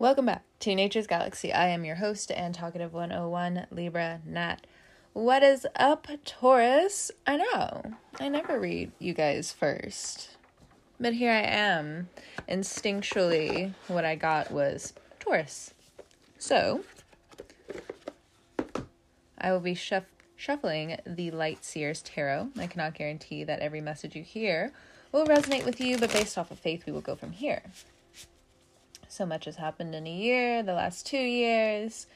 Welcome back to Nature's Galaxy. I am your host and talkative 101 Libra Nat. What is up, Taurus? I know, I never read you guys first. But here I am. Instinctually, what I got was Taurus. So, I will be shuff- shuffling the Light Seers Tarot. I cannot guarantee that every message you hear will resonate with you, but based off of faith, we will go from here. So much has happened in a year, the last two years.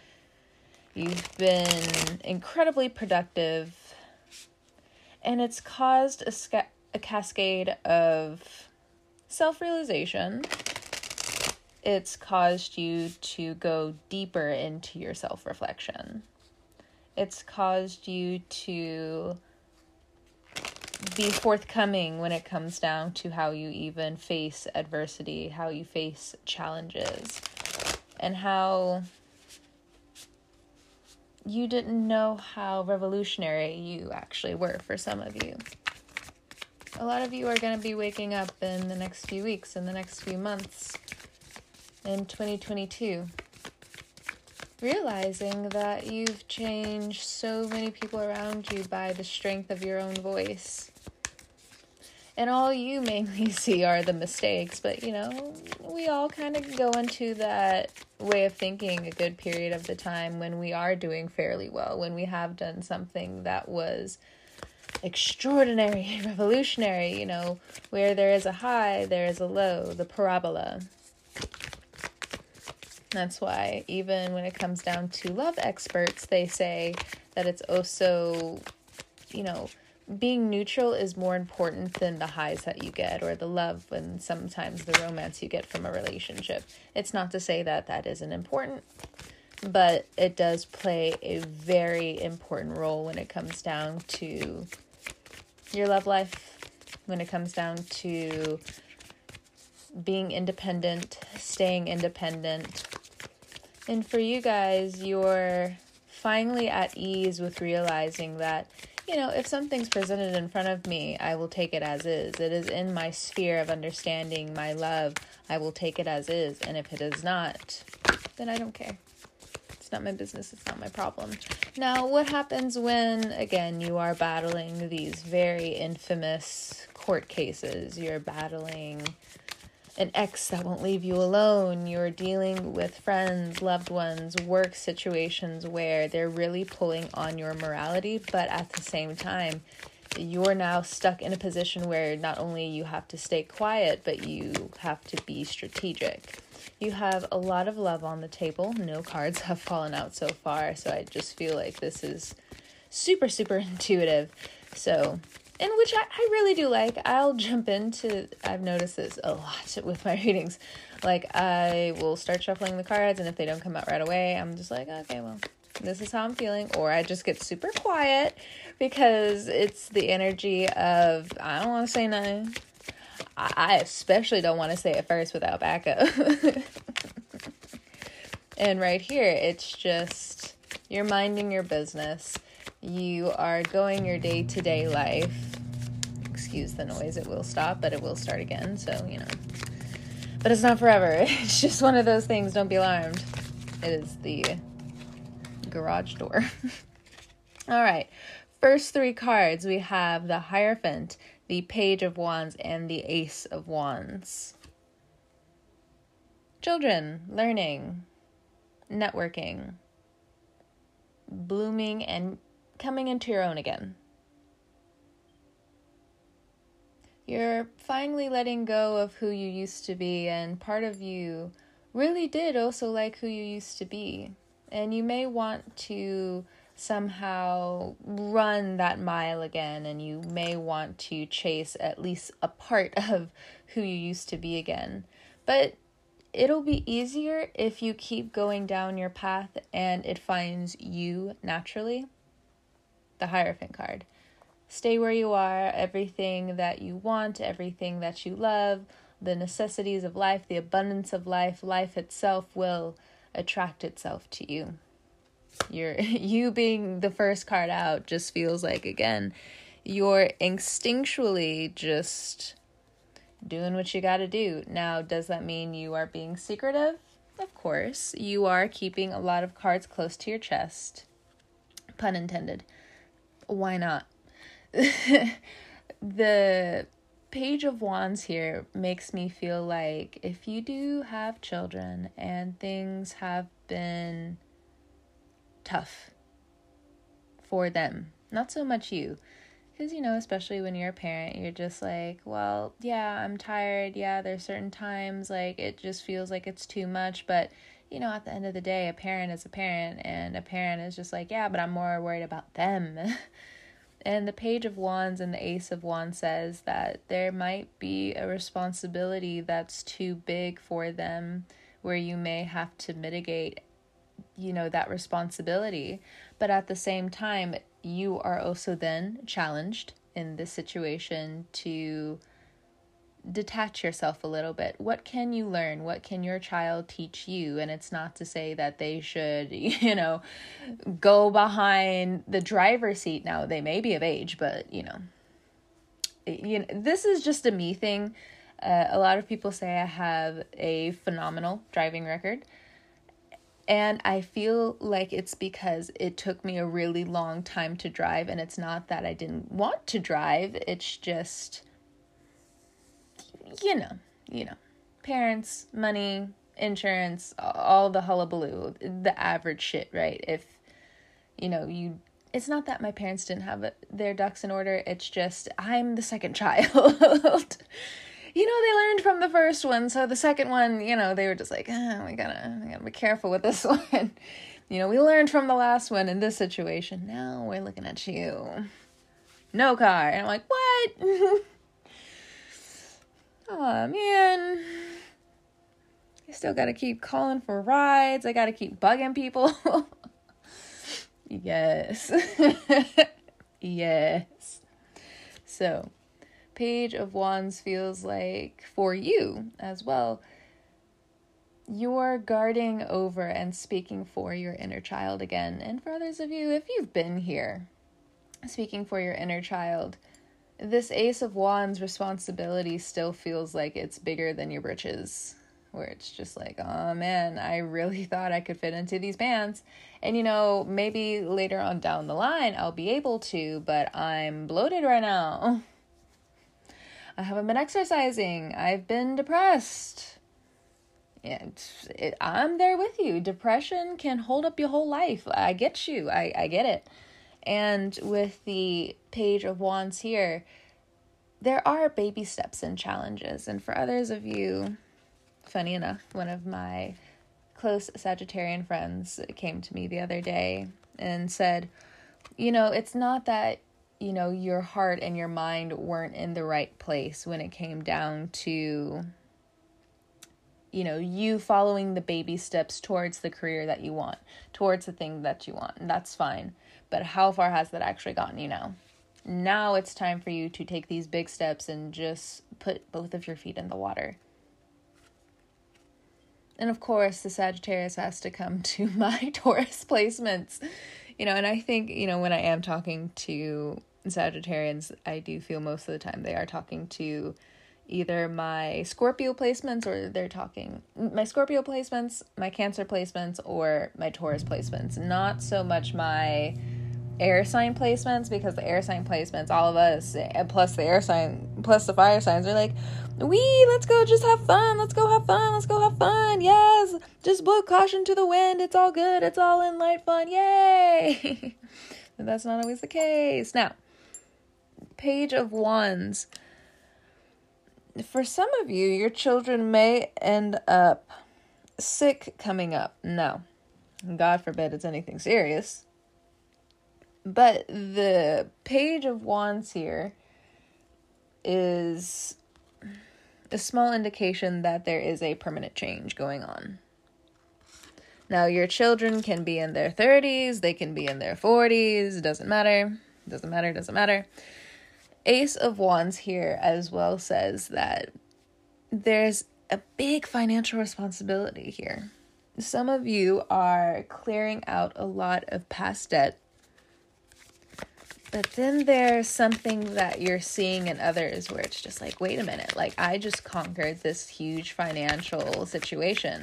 You've been incredibly productive, and it's caused a, sca- a cascade of self realization. It's caused you to go deeper into your self reflection. It's caused you to be forthcoming when it comes down to how you even face adversity, how you face challenges, and how you didn't know how revolutionary you actually were for some of you. A lot of you are going to be waking up in the next few weeks, in the next few months, in 2022, realizing that you've changed so many people around you by the strength of your own voice. And all you mainly see are the mistakes but you know we all kind of go into that way of thinking a good period of the time when we are doing fairly well when we have done something that was extraordinary revolutionary you know where there is a high there is a low the parabola that's why even when it comes down to love experts they say that it's also you know being neutral is more important than the highs that you get or the love and sometimes the romance you get from a relationship. It's not to say that that isn't important, but it does play a very important role when it comes down to your love life, when it comes down to being independent, staying independent. And for you guys, you're finally at ease with realizing that you know, if something's presented in front of me, I will take it as is. It is in my sphere of understanding, my love. I will take it as is. And if it is not, then I don't care. It's not my business. It's not my problem. Now, what happens when, again, you are battling these very infamous court cases? You're battling an ex that won't leave you alone. You're dealing with friends, loved ones, work situations where they're really pulling on your morality, but at the same time, you're now stuck in a position where not only you have to stay quiet, but you have to be strategic. You have a lot of love on the table. No cards have fallen out so far, so I just feel like this is super, super intuitive. So and which I, I really do like. I'll jump into, I've noticed this a lot with my readings. Like, I will start shuffling the cards, and if they don't come out right away, I'm just like, okay, well, this is how I'm feeling. Or I just get super quiet because it's the energy of, I don't want to say nothing. I especially don't want to say it first without backup. and right here, it's just you're minding your business you are going your day to day life. Excuse the noise, it will stop, but it will start again, so you know. But it's not forever. It's just one of those things, don't be alarmed. It is the garage door. All right. First three cards we have the Hierophant, the Page of Wands, and the Ace of Wands. Children, learning, networking, blooming and coming into your own again. You're finally letting go of who you used to be, and part of you really did also like who you used to be. And you may want to somehow run that mile again, and you may want to chase at least a part of who you used to be again. But it'll be easier if you keep going down your path and it finds you naturally the Hierophant card. Stay where you are, everything that you want, everything that you love, the necessities of life, the abundance of life, life itself will attract itself to you. You're you being the first card out just feels like again you're instinctually just doing what you got to do. Now, does that mean you are being secretive? of course, you are keeping a lot of cards close to your chest. Pun intended. Why not? the Page of Wands here makes me feel like if you do have children and things have been tough for them, not so much you. Because, you know, especially when you're a parent, you're just like, well, yeah, I'm tired. Yeah, there's certain times like it just feels like it's too much. But, you know, at the end of the day, a parent is a parent, and a parent is just like, yeah, but I'm more worried about them. And the Page of Wands and the Ace of Wands says that there might be a responsibility that's too big for them where you may have to mitigate you know that responsibility but at the same time you are also then challenged in this situation to detach yourself a little bit. What can you learn? What can your child teach you? And it's not to say that they should, you know, go behind the driver's seat now. They may be of age, but, you know, you know this is just a me thing. Uh, a lot of people say I have a phenomenal driving record. And I feel like it's because it took me a really long time to drive, and it's not that I didn't want to drive, it's just you know, you know, parents, money, insurance, all the hullabaloo, the average shit, right? If, you know, you, it's not that my parents didn't have their ducks in order, it's just I'm the second child. you know, they learned from the first one, so the second one, you know, they were just like, oh, we gotta, we gotta be careful with this one. you know, we learned from the last one in this situation. Now we're looking at you. No car. And I'm like, what? Oh man. I still gotta keep calling for rides. I gotta keep bugging people. yes. yes. So, Page of Wands feels like for you as well, you're guarding over and speaking for your inner child again. And for others of you, if you've been here, speaking for your inner child, this Ace of Wands responsibility still feels like it's bigger than your britches. Where it's just like, oh man, I really thought I could fit into these pants. And you know, maybe later on down the line I'll be able to, but I'm bloated right now. I haven't been exercising. I've been depressed. Yeah, it, I'm there with you. Depression can hold up your whole life. I get you. I, I get it. And with the Page of Wands here, there are baby steps and challenges. And for others of you, funny enough, one of my close Sagittarian friends came to me the other day and said, You know, it's not that, you know, your heart and your mind weren't in the right place when it came down to, you know, you following the baby steps towards the career that you want, towards the thing that you want. And that's fine. But how far has that actually gotten you now? Now it's time for you to take these big steps and just put both of your feet in the water. And of course, the Sagittarius has to come to my Taurus placements. You know, and I think, you know, when I am talking to Sagittarians, I do feel most of the time they are talking to either my Scorpio placements or they're talking my Scorpio placements, my Cancer placements, or my Taurus placements. Not so much my air sign placements because the air sign placements, all of us, plus the air sign, plus the fire signs, are like, we let's go, just have fun, let's go have fun, let's go have fun, yes, just blow caution to the wind, it's all good, it's all in light fun, yay! and that's not always the case. Now, Page of Wands. For some of you, your children may end up sick coming up. No, God forbid it's anything serious but the Page of Wands here is a small indication that there is a permanent change going on. Now, your children can be in their 30s, they can be in their 40s, doesn't matter, doesn't matter, doesn't matter. Ace of Wands here as well says that there's a big financial responsibility here. Some of you are clearing out a lot of past debt but then there's something that you're seeing in others where it's just like, wait a minute, like I just conquered this huge financial situation.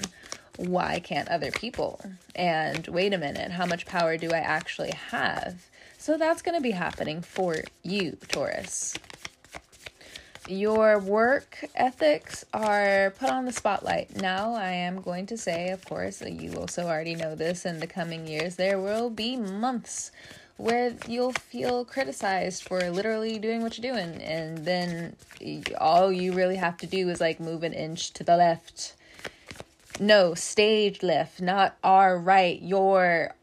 why can't other people? And wait a minute, how much power do I actually have? So that's going to be happening for you, Taurus. Your work ethics are put on the spotlight. Now, I am going to say, of course, you also already know this in the coming years, there will be months where you'll feel criticized for literally doing what you're doing. And then all you really have to do is like move an inch to the left. No stage left not our right your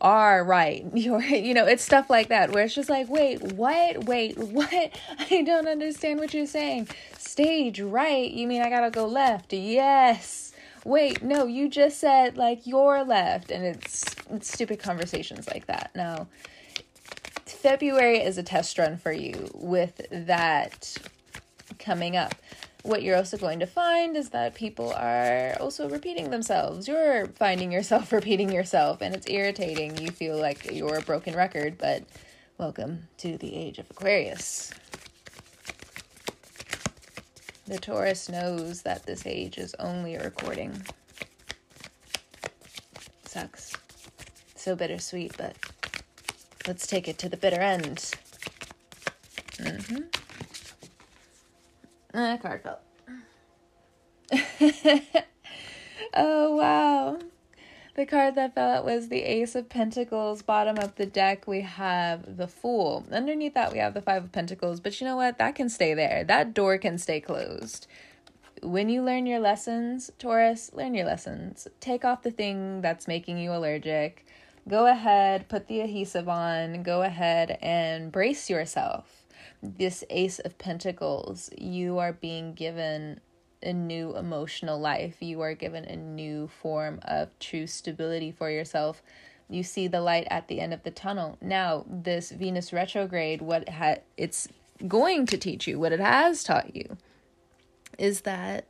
our right your you know it's stuff like that where it's just like wait what? Wait what? I don't understand what you're saying. Stage right? You mean i gotta go left? Yes. Wait no you just said like your left and it's, it's stupid conversations like that. Now February is a test run for you with that coming up. What you're also going to find is that people are also repeating themselves. You're finding yourself repeating yourself, and it's irritating. You feel like you're a broken record, but welcome to the age of Aquarius. The Taurus knows that this age is only a recording. Sucks. So bittersweet, but Let's take it to the bitter end. Mm-hmm. Ah, card fell. oh, wow. The card that fell out was the Ace of Pentacles. Bottom of the deck, we have the Fool. Underneath that, we have the Five of Pentacles. But you know what? That can stay there. That door can stay closed. When you learn your lessons, Taurus, learn your lessons. Take off the thing that's making you allergic go ahead, put the adhesive on, go ahead and brace yourself. This Ace of Pentacles, you are being given a new emotional life. You are given a new form of true stability for yourself. You see the light at the end of the tunnel. Now, this Venus retrograde, what ha- it's going to teach you, what it has taught you, is that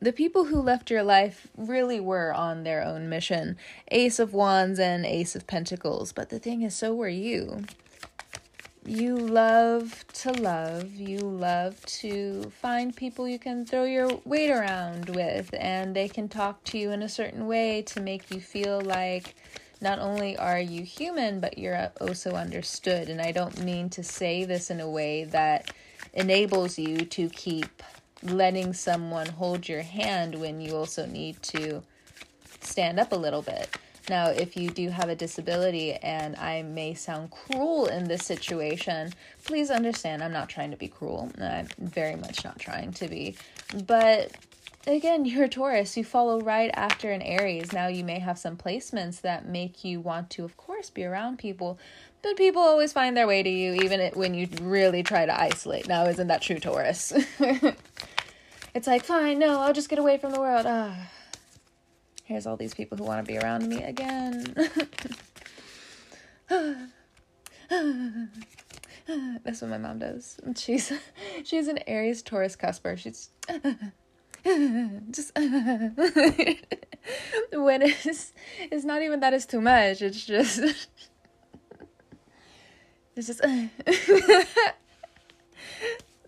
the people who left your life really were on their own mission Ace of Wands and Ace of Pentacles. But the thing is, so were you. You love to love. You love to find people you can throw your weight around with, and they can talk to you in a certain way to make you feel like not only are you human, but you're also understood. And I don't mean to say this in a way that enables you to keep letting someone hold your hand when you also need to stand up a little bit. Now, if you do have a disability and I may sound cruel in this situation, please understand I'm not trying to be cruel. I'm very much not trying to be. But again, you're a Taurus. You follow right after an Aries. Now, you may have some placements that make you want to, of course, be around people. But people always find their way to you, even when you really try to isolate. Now, isn't that true, Taurus? it's like, fine, no, I'll just get away from the world. Ah, here's all these people who want to be around me again. That's what my mom does. She's she's an Aries Taurus cusper. She's just when it's it's not even that it's too much. It's just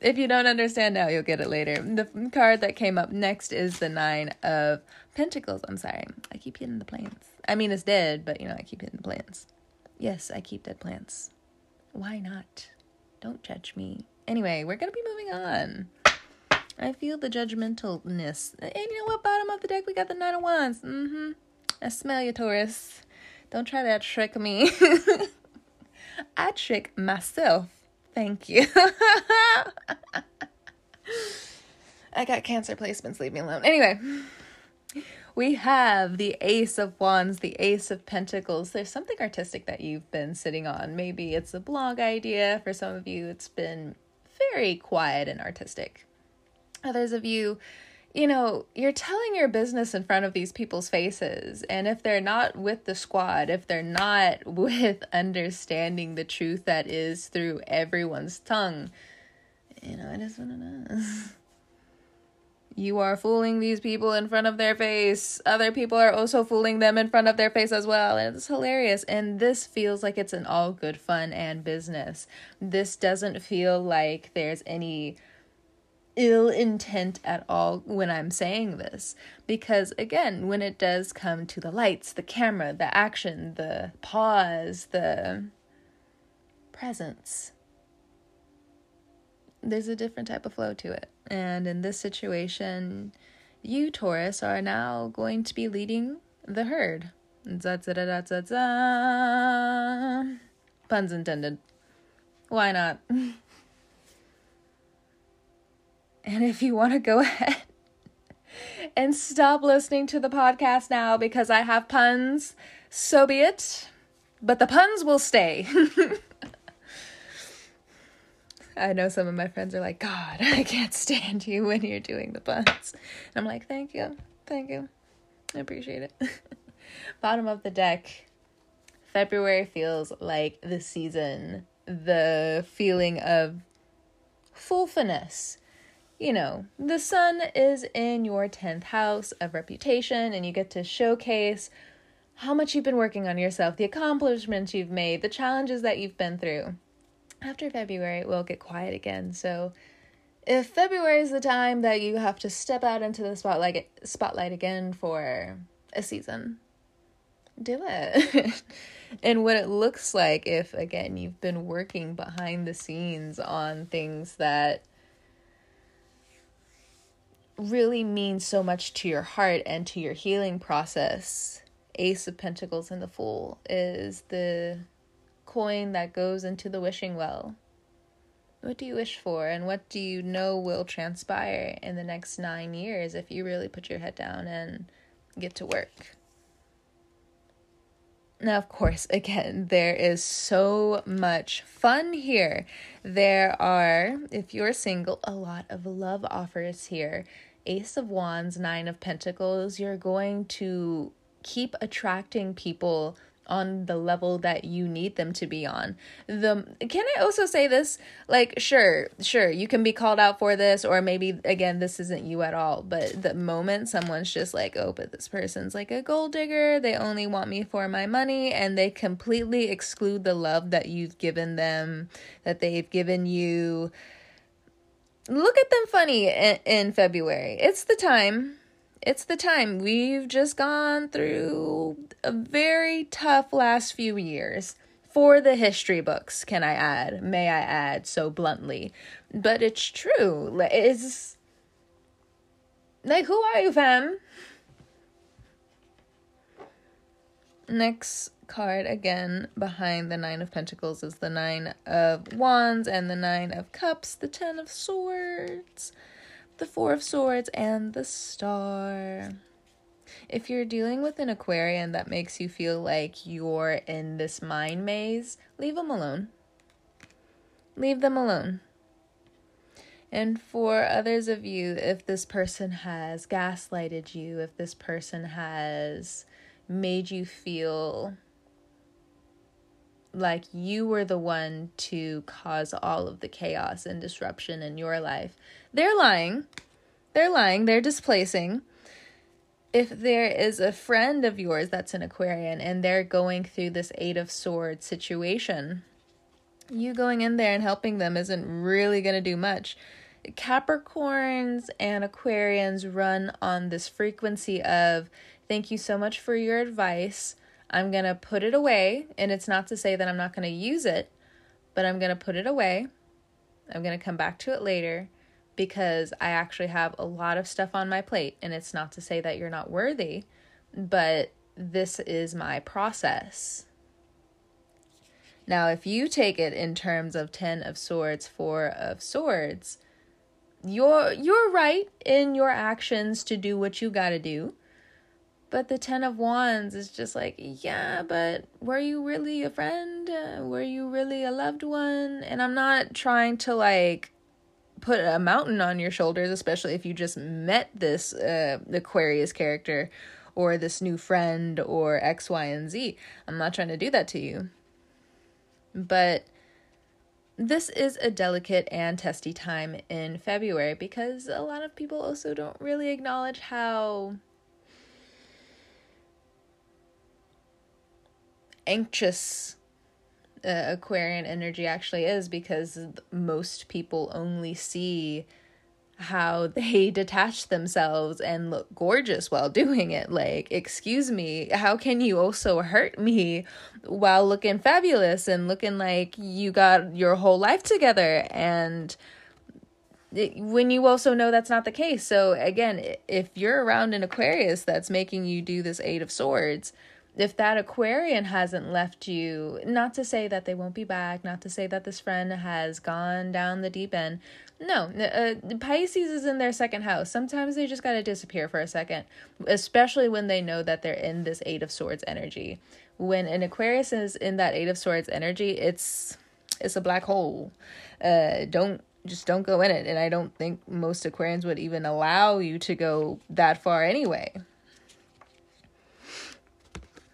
if you don't understand now, you'll get it later. The card that came up next is the Nine of Pentacles. I'm sorry. I keep hitting the plants. I mean, it's dead, but you know, I keep hitting the plants. Yes, I keep dead plants. Why not? Don't judge me. Anyway, we're going to be moving on. I feel the judgmentalness. And you know what? Bottom of the deck, we got the Nine of Wands. Mm hmm. I smell you, Taurus. Don't try that trick me. I trick myself Thank you. I got cancer placements, leave me alone. Anyway, we have the Ace of Wands, the Ace of Pentacles. There's something artistic that you've been sitting on. Maybe it's a blog idea. For some of you, it's been very quiet and artistic. Others of you, you know, you're telling your business in front of these people's faces. And if they're not with the squad, if they're not with understanding the truth that is through everyone's tongue, you know, it is what it is. You are fooling these people in front of their face. Other people are also fooling them in front of their face as well. And it's hilarious. And this feels like it's an all good fun and business. This doesn't feel like there's any ill intent at all when I'm saying this. Because again, when it does come to the lights, the camera, the action, the pause, the presence, there's a different type of flow to it. And in this situation, you, Taurus, are now going to be leading the herd. Da, da, da, da, da, Puns intended. Why not? and if you want to go ahead and stop listening to the podcast now because I have puns, so be it. But the puns will stay. I know some of my friends are like, God, I can't stand you when you're doing the puns. And I'm like, thank you. Thank you. I appreciate it. Bottom of the deck. February feels like the season, the feeling of full finesse. You know, the sun is in your 10th house of reputation, and you get to showcase how much you've been working on yourself, the accomplishments you've made, the challenges that you've been through after February, it will get quiet again. So if February is the time that you have to step out into the spotlight spotlight again for a season, do it. and what it looks like if again you've been working behind the scenes on things that really means so much to your heart and to your healing process. Ace of Pentacles and the Fool is the coin that goes into the wishing well. What do you wish for, and what do you know will transpire in the next nine years if you really put your head down and get to work? Now, of course, again, there is so much fun here. There are, if you're single, a lot of love offers here. Ace of Wands, Nine of Pentacles, you're going to keep attracting people on the level that you need them to be on. The can I also say this? Like sure, sure, you can be called out for this or maybe again this isn't you at all, but the moment someone's just like, "Oh, but this person's like a gold digger, they only want me for my money," and they completely exclude the love that you've given them, that they've given you. Look at them funny in, February. It's the time it's the time. We've just gone through a very tough last few years for the history books, can I add? May I add so bluntly? But it's true. It's like, who are you, fam? Next card again behind the Nine of Pentacles is the Nine of Wands and the Nine of Cups, the Ten of Swords the Four of Swords, and the Star. If you're dealing with an Aquarian that makes you feel like you're in this mind maze, leave them alone. Leave them alone. And for others of you, if this person has gaslighted you, if this person has made you feel like you were the one to cause all of the chaos and disruption in your life. They're lying. They're lying. They're displacing. If there is a friend of yours that's an Aquarian and they're going through this Eight of Swords situation, you going in there and helping them isn't really going to do much. Capricorns and Aquarians run on this frequency of thank you so much for your advice. I'm going to put it away. And it's not to say that I'm not going to use it, but I'm going to put it away. I'm going to come back to it later because I actually have a lot of stuff on my plate. And it's not to say that you're not worthy, but this is my process. Now, if you take it in terms of 10 of swords, 4 of swords, you're you're right in your actions to do what you got to do. But the Ten of Wands is just like, yeah, but were you really a friend? Were you really a loved one? And I'm not trying to like put a mountain on your shoulders, especially if you just met this uh, Aquarius character or this new friend or X, Y, and Z. I'm not trying to do that to you. But this is a delicate and testy time in February because a lot of people also don't really acknowledge how anxious uh, Aquarian energy actually is because most people only see how they detach themselves and look gorgeous while doing it. Like, excuse me, how can you also hurt me while looking fabulous and looking like you got your whole life together? And when you also know that's not the case. So, again, if you're around an Aquarius that's making you do this Eight of Swords, if that Aquarian hasn't left you, not to say that they won't be back, not to say that this friend has gone down the deep end. No, uh, Pisces is in their second house. Sometimes they just got to disappear for a second, especially when they know that they're in this Eight of Swords energy. When an Aquarius is in that Eight of Swords energy, it's it's a black hole. Uh, don't just don't go in it. And I don't think most Aquarians would even allow you to go that far anyway.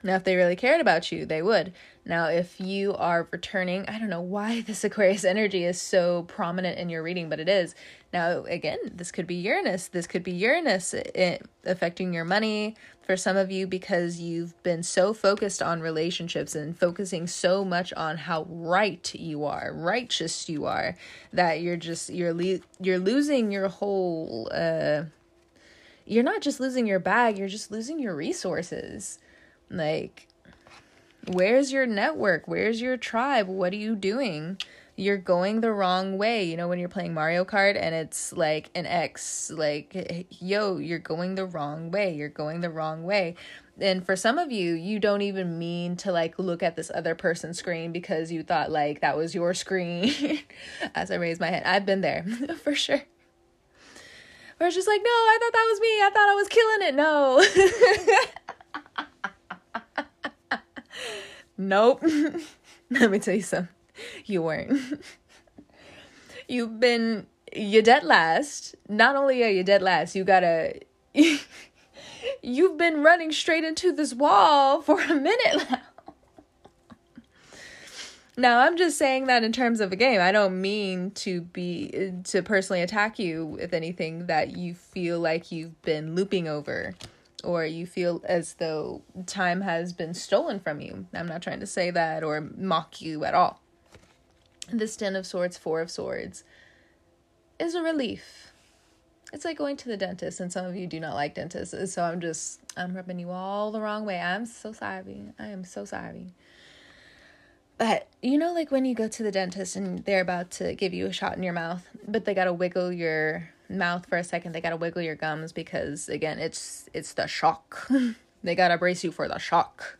Now, if they really cared about you, they would. Now, if you are returning, I don't know why this Aquarius energy is so prominent in your reading, but it is. Now, again, this could be Uranus. This could be Uranus eh, affecting your money for some of you because you've been so focused on relationships and focusing so much on how right you are, righteous you are, that you're just you're le- you're losing your whole uh you're not just losing your bag, you're just losing your resources like, where's your network? Where's your tribe? What are you doing? You're going the wrong way. You know, when you're playing Mario Kart and it's like an X, like, yo, you're going the wrong way. You're going the wrong way. And for some of you, you don't even mean to like look at this other person's screen because you thought like that was your screen. As I raise my hand, I've been there for sure. Where it's just like, no, I thought that was me. I thought I was killing it. No. Nope. Let me tell you something. You weren't. You've been you dead last. Not only are you dead last, you gotta you've been running straight into this wall for a minute now. Now, I'm just saying that in terms of a game. I don't mean to be to personally attack you with anything that you feel like you've been looping over or you feel as though time has been stolen from you. I'm not trying to say that or mock you at all. This Ten of Swords, Four of Swords is a relief. It's like going to the dentist, and some of you do not like dentists. So I'm just, I'm rubbing you all the wrong way. I'm so sorry. I am so sorry. But you know, like when you go to the dentist and they're about to give you a shot in your mouth, but they gotta wiggle your mouth for a second. They gotta wiggle your gums because again, it's it's the shock. they gotta brace you for the shock.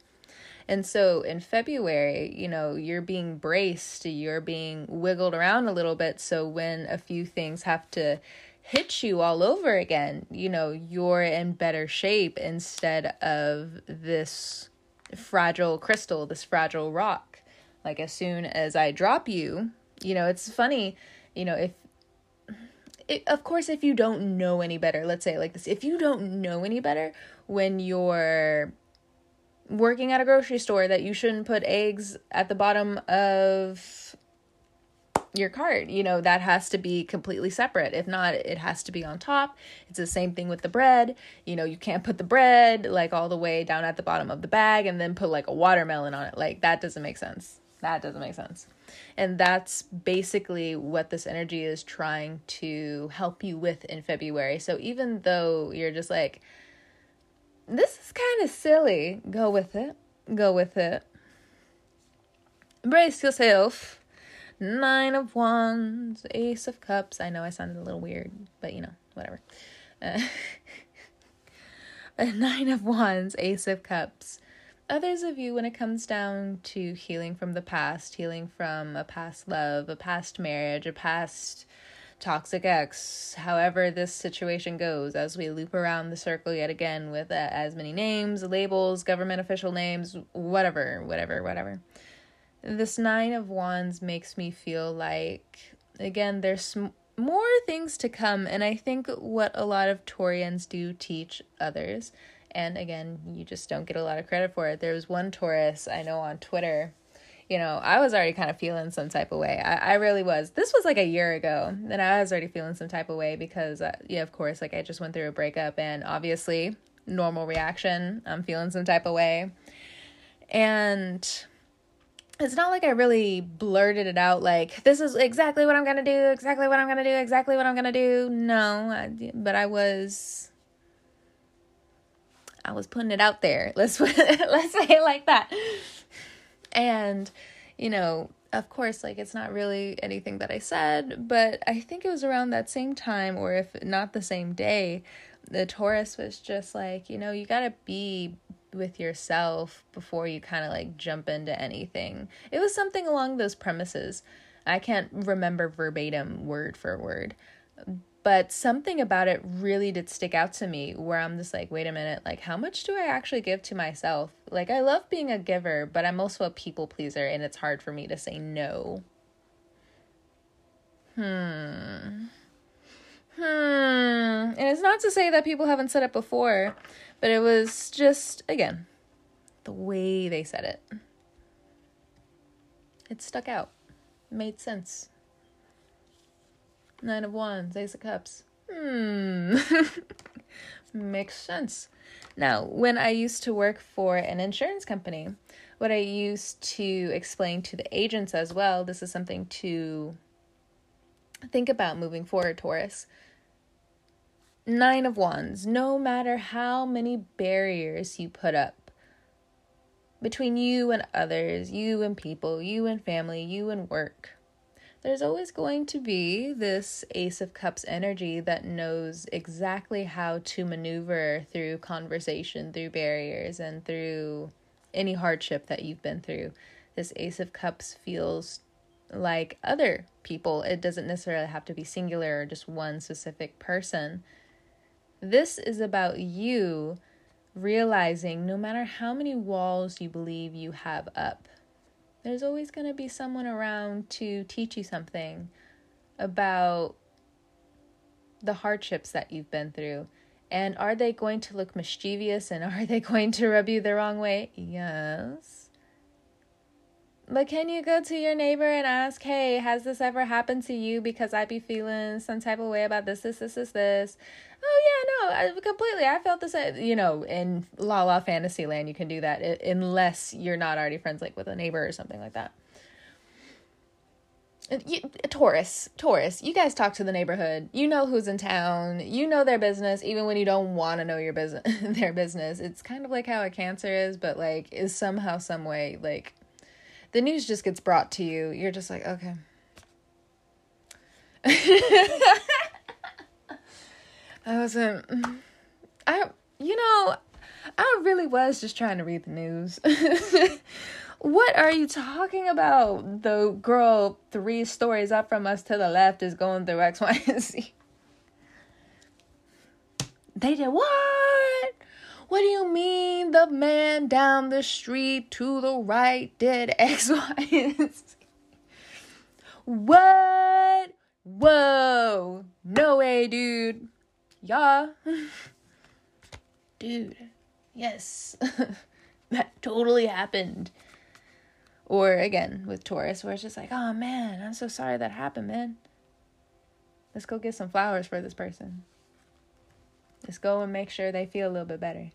And so in February, you know, you're being braced, you're being wiggled around a little bit. So when a few things have to hit you all over again, you know, you're in better shape instead of this fragile crystal, this fragile rock. Like as soon as I drop you, you know, it's funny, you know, if it, of course, if you don't know any better, let's say like this, if you don't know any better when you're working at a grocery store, that you shouldn't put eggs at the bottom of your cart, you know, that has to be completely separate. If not, it has to be on top. It's the same thing with the bread. You know, you can't put the bread like all the way down at the bottom of the bag and then put like a watermelon on it. Like that doesn't make sense. That doesn't make sense. And that's basically what this energy is trying to help you with in February. So even though you're just like, this is kind of silly, go with it. Go with it. Brace yourself. Nine of Wands, Ace of Cups. I know I sounded a little weird, but you know, whatever. Uh, Nine of Wands, Ace of Cups others of you when it comes down to healing from the past, healing from a past love, a past marriage, a past toxic ex, however this situation goes, as we loop around the circle yet again with uh, as many names, labels, government official names, whatever, whatever, whatever. This Nine of Wands makes me feel like, again, there's more things to come, and I think what a lot of Taurians do teach others and again, you just don't get a lot of credit for it. There was one Taurus I know on Twitter. You know, I was already kind of feeling some type of way. I, I really was. This was like a year ago, and I was already feeling some type of way because, uh, yeah, of course, like I just went through a breakup, and obviously, normal reaction. I'm feeling some type of way. And it's not like I really blurted it out like this is exactly what I'm going to do, exactly what I'm going to do, exactly what I'm going to do. No, I, but I was I was putting it out there. Let's let's say it like that. And you know, of course, like it's not really anything that I said, but I think it was around that same time, or if not the same day, the Taurus was just like, you know, you gotta be with yourself before you kind of like jump into anything. It was something along those premises. I can't remember verbatim word for word, but something about it really did stick out to me where I'm just like, wait a minute, like, how much do I actually give to myself? Like, I love being a giver, but I'm also a people pleaser, and it's hard for me to say no. Hmm. Hmm. And it's not to say that people haven't said it before, but it was just, again, the way they said it. It stuck out. It made sense. Nine of Wands, Ace of Cups. Hmm. Makes sense. Now, when I used to work for an insurance company, what I used to explain to the agents as well, this is something to think about moving forward, Taurus. Nine of Wands, no matter how many barriers you put up between you and others, you and people, you and family, you and work, there's always going to be this Ace of Cups energy that knows exactly how to maneuver through conversation, through barriers, and through any hardship that you've been through. This Ace of Cups feels like other people. It doesn't necessarily have to be singular or just one specific person. This is about you realizing no matter how many walls you believe you have up, there's always going to be someone around to teach you something about the hardships that you've been through. And are they going to look mischievous and are they going to rub you the wrong way? Yes. But can you go to your neighbor and ask, hey, has this ever happened to you? Because I'd be feeling some type of way about this, this, this, this, this. Oh, yeah, no, I, completely. I felt the same. You know, in La La Fantasy Land, you can do that unless you're not already friends, like with a neighbor or something like that. You, Taurus, Taurus, you guys talk to the neighborhood. You know who's in town. You know their business, even when you don't want to know your business, their business. It's kind of like how a Cancer is, but like is somehow, some way, like the news just gets brought to you. You're just like, okay. I wasn't. I, you know, I really was just trying to read the news. what are you talking about? The girl three stories up from us to the left is going through X, Y, and Z. They did what? What do you mean the man down the street to the right did X, Y, and Z? What? Whoa. No way, dude. Yeah. dude. Yes. that totally happened. Or again, with Taurus, where it's just like, oh man, I'm so sorry that happened, man. Let's go get some flowers for this person. Let's go and make sure they feel a little bit better.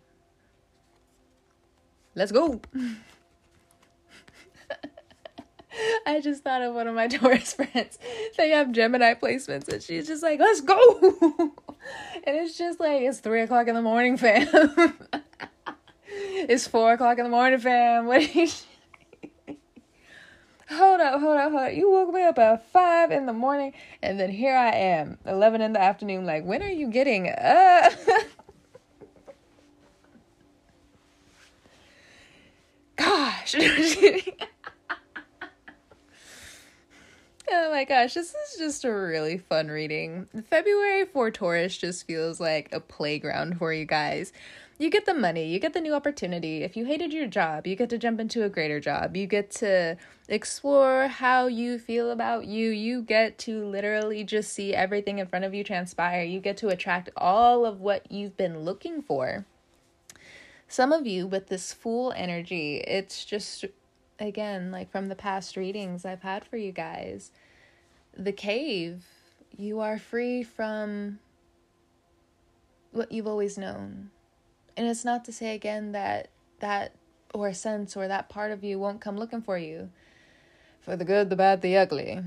Let's go. I just thought of one of my Taurus friends. They have Gemini placements, and she's just like, "Let's go," and it's just like it's three o'clock in the morning, fam. it's four o'clock in the morning, fam. What? Are you... hold up, hold up, hold up. You woke me up at five in the morning, and then here I am, eleven in the afternoon. Like, when are you getting up? Gosh. Oh my gosh, this is just a really fun reading. February for Taurus just feels like a playground for you guys. You get the money, you get the new opportunity. If you hated your job, you get to jump into a greater job. You get to explore how you feel about you. You get to literally just see everything in front of you transpire. You get to attract all of what you've been looking for. Some of you with this Fool energy, it's just again like from the past readings I've had for you guys the cave, you are free from what you've always known. And it's not to say again that that or sense or that part of you won't come looking for you. for the good, the bad, the ugly.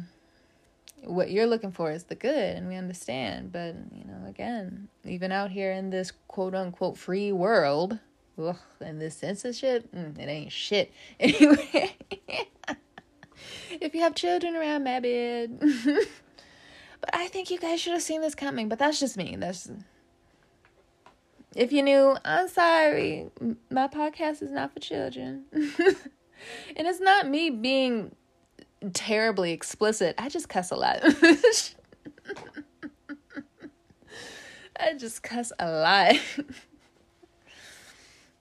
What you're looking for is the good, and we understand. But, you know, again, even out here in this quote unquote free world, ugh, and this censorship, mm, it ain't shit. Anyway, if you have children around, bad. but I think you guys should have seen this coming, but that's just me. That's. If you're new, I'm sorry. My podcast is not for children. and it's not me being terribly explicit. I just cuss a lot. I just cuss a lot.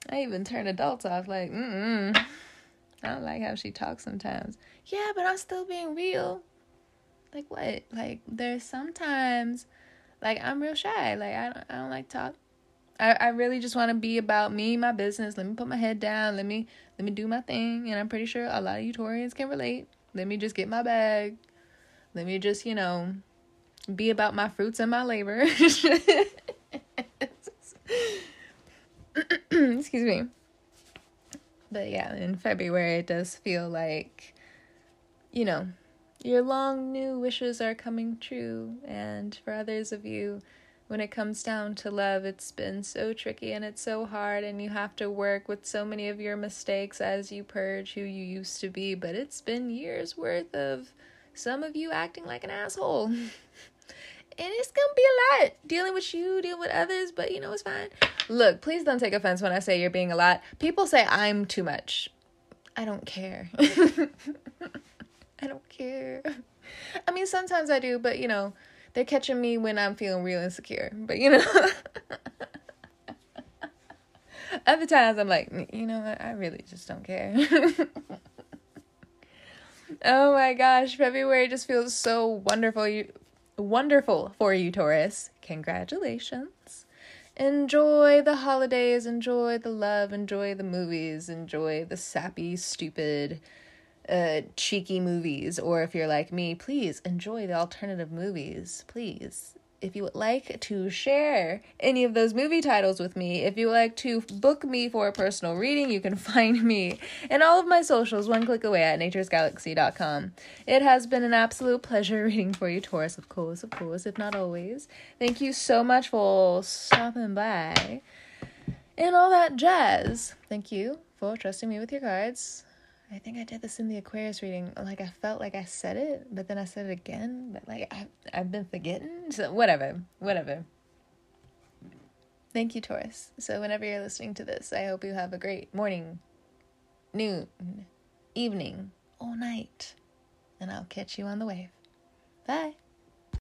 I even turn adults off like, mm I don't like how she talks sometimes. Yeah, but I'm still being real. Like what? Like there's sometimes like I'm real shy. Like I don't I don't like talk. I, I really just want to be about me, my business. Let me put my head down. Let me let me do my thing. And I'm pretty sure a lot of you Taurians can relate. Let me just get my bag. Let me just, you know, be about my fruits and my labor. Excuse me. But yeah, in February, it does feel like, you know, your long new wishes are coming true. And for others of you, when it comes down to love, it's been so tricky and it's so hard, and you have to work with so many of your mistakes as you purge who you used to be. But it's been years worth of some of you acting like an asshole. and it's gonna be a lot dealing with you, dealing with others, but you know, it's fine. Look, please don't take offense when I say you're being a lot. People say I'm too much. I don't care. I don't care. I mean, sometimes I do, but you know, they're catching me when I'm feeling real insecure. But you know, other times I'm like, you know what? I really just don't care. oh my gosh, February just feels so wonderful. You wonderful for you, Taurus. Congratulations. Enjoy the holidays, enjoy the love, enjoy the movies, enjoy the sappy, stupid uh, cheeky movies, or if you're like me, please enjoy the alternative movies. Please. If you would like to share any of those movie titles with me, if you would like to book me for a personal reading, you can find me and all of my socials one click away at naturesgalaxy.com. It has been an absolute pleasure reading for you, Taurus, of course, of course, if not always. Thank you so much for stopping by and all that jazz. Thank you for trusting me with your cards. I think I did this in the Aquarius reading. Like I felt like I said it, but then I said it again. But like I I've been forgetting. So whatever, whatever. Thank you, Taurus. So whenever you're listening to this, I hope you have a great morning, noon, evening, all night, and I'll catch you on the wave. Bye.